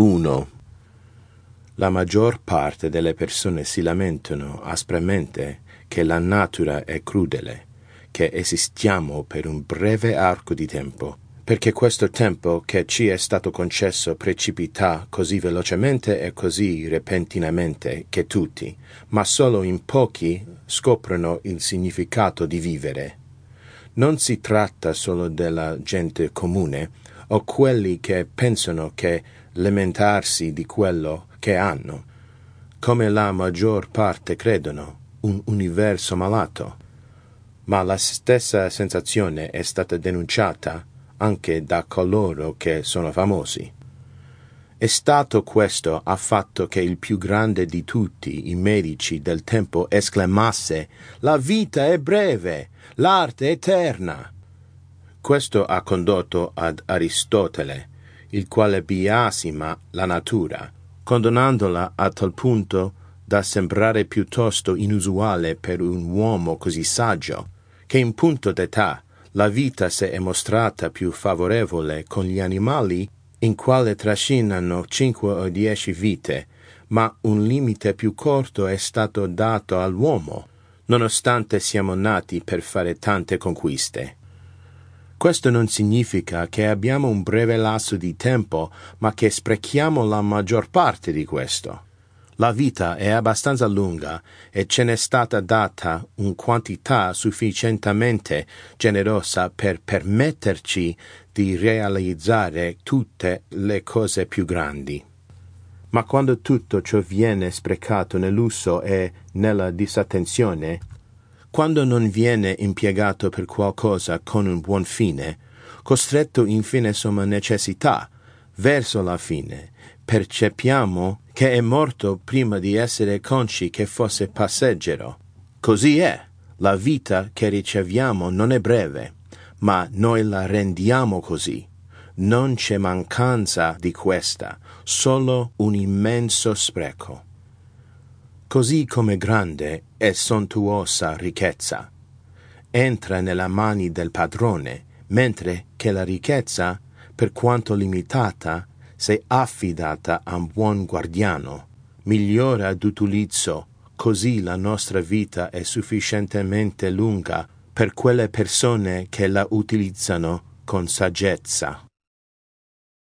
1. La maggior parte delle persone si lamentano aspramente che la natura è crudele, che esistiamo per un breve arco di tempo, perché questo tempo che ci è stato concesso precipita così velocemente e così repentinamente che tutti, ma solo in pochi, scoprono il significato di vivere. Non si tratta solo della gente comune o quelli che pensano che lamentarsi di quello che hanno, come la maggior parte credono, un universo malato. Ma la stessa sensazione è stata denunciata anche da coloro che sono famosi. È stato questo a fatto che il più grande di tutti i medici del tempo esclamasse La vita è breve, l'arte è eterna. Questo ha condotto ad Aristotele, il quale biasima la natura, condonandola a tal punto da sembrare piuttosto inusuale per un uomo così saggio, che in punto d'età la vita si è mostrata più favorevole con gli animali in quale trascinano cinque o dieci vite, ma un limite più corto è stato dato all'uomo, nonostante siamo nati per fare tante conquiste. Questo non significa che abbiamo un breve lasso di tempo, ma che sprechiamo la maggior parte di questo. La vita è abbastanza lunga e ce n'è stata data una quantità sufficientemente generosa per permetterci di realizzare tutte le cose più grandi. Ma quando tutto ciò viene sprecato nell'uso e nella disattenzione, quando non viene impiegato per qualcosa con un buon fine, costretto infine somma necessità, verso la fine, percepiamo che è morto prima di essere consci che fosse passeggero. Così è. La vita che riceviamo non è breve, ma noi la rendiamo così. Non c'è mancanza di questa, solo un immenso spreco così come grande e sontuosa ricchezza. Entra nella mani del padrone, mentre che la ricchezza, per quanto limitata, se affidata a un buon guardiano, migliora d'utilizzo, così la nostra vita è sufficientemente lunga per quelle persone che la utilizzano con saggezza.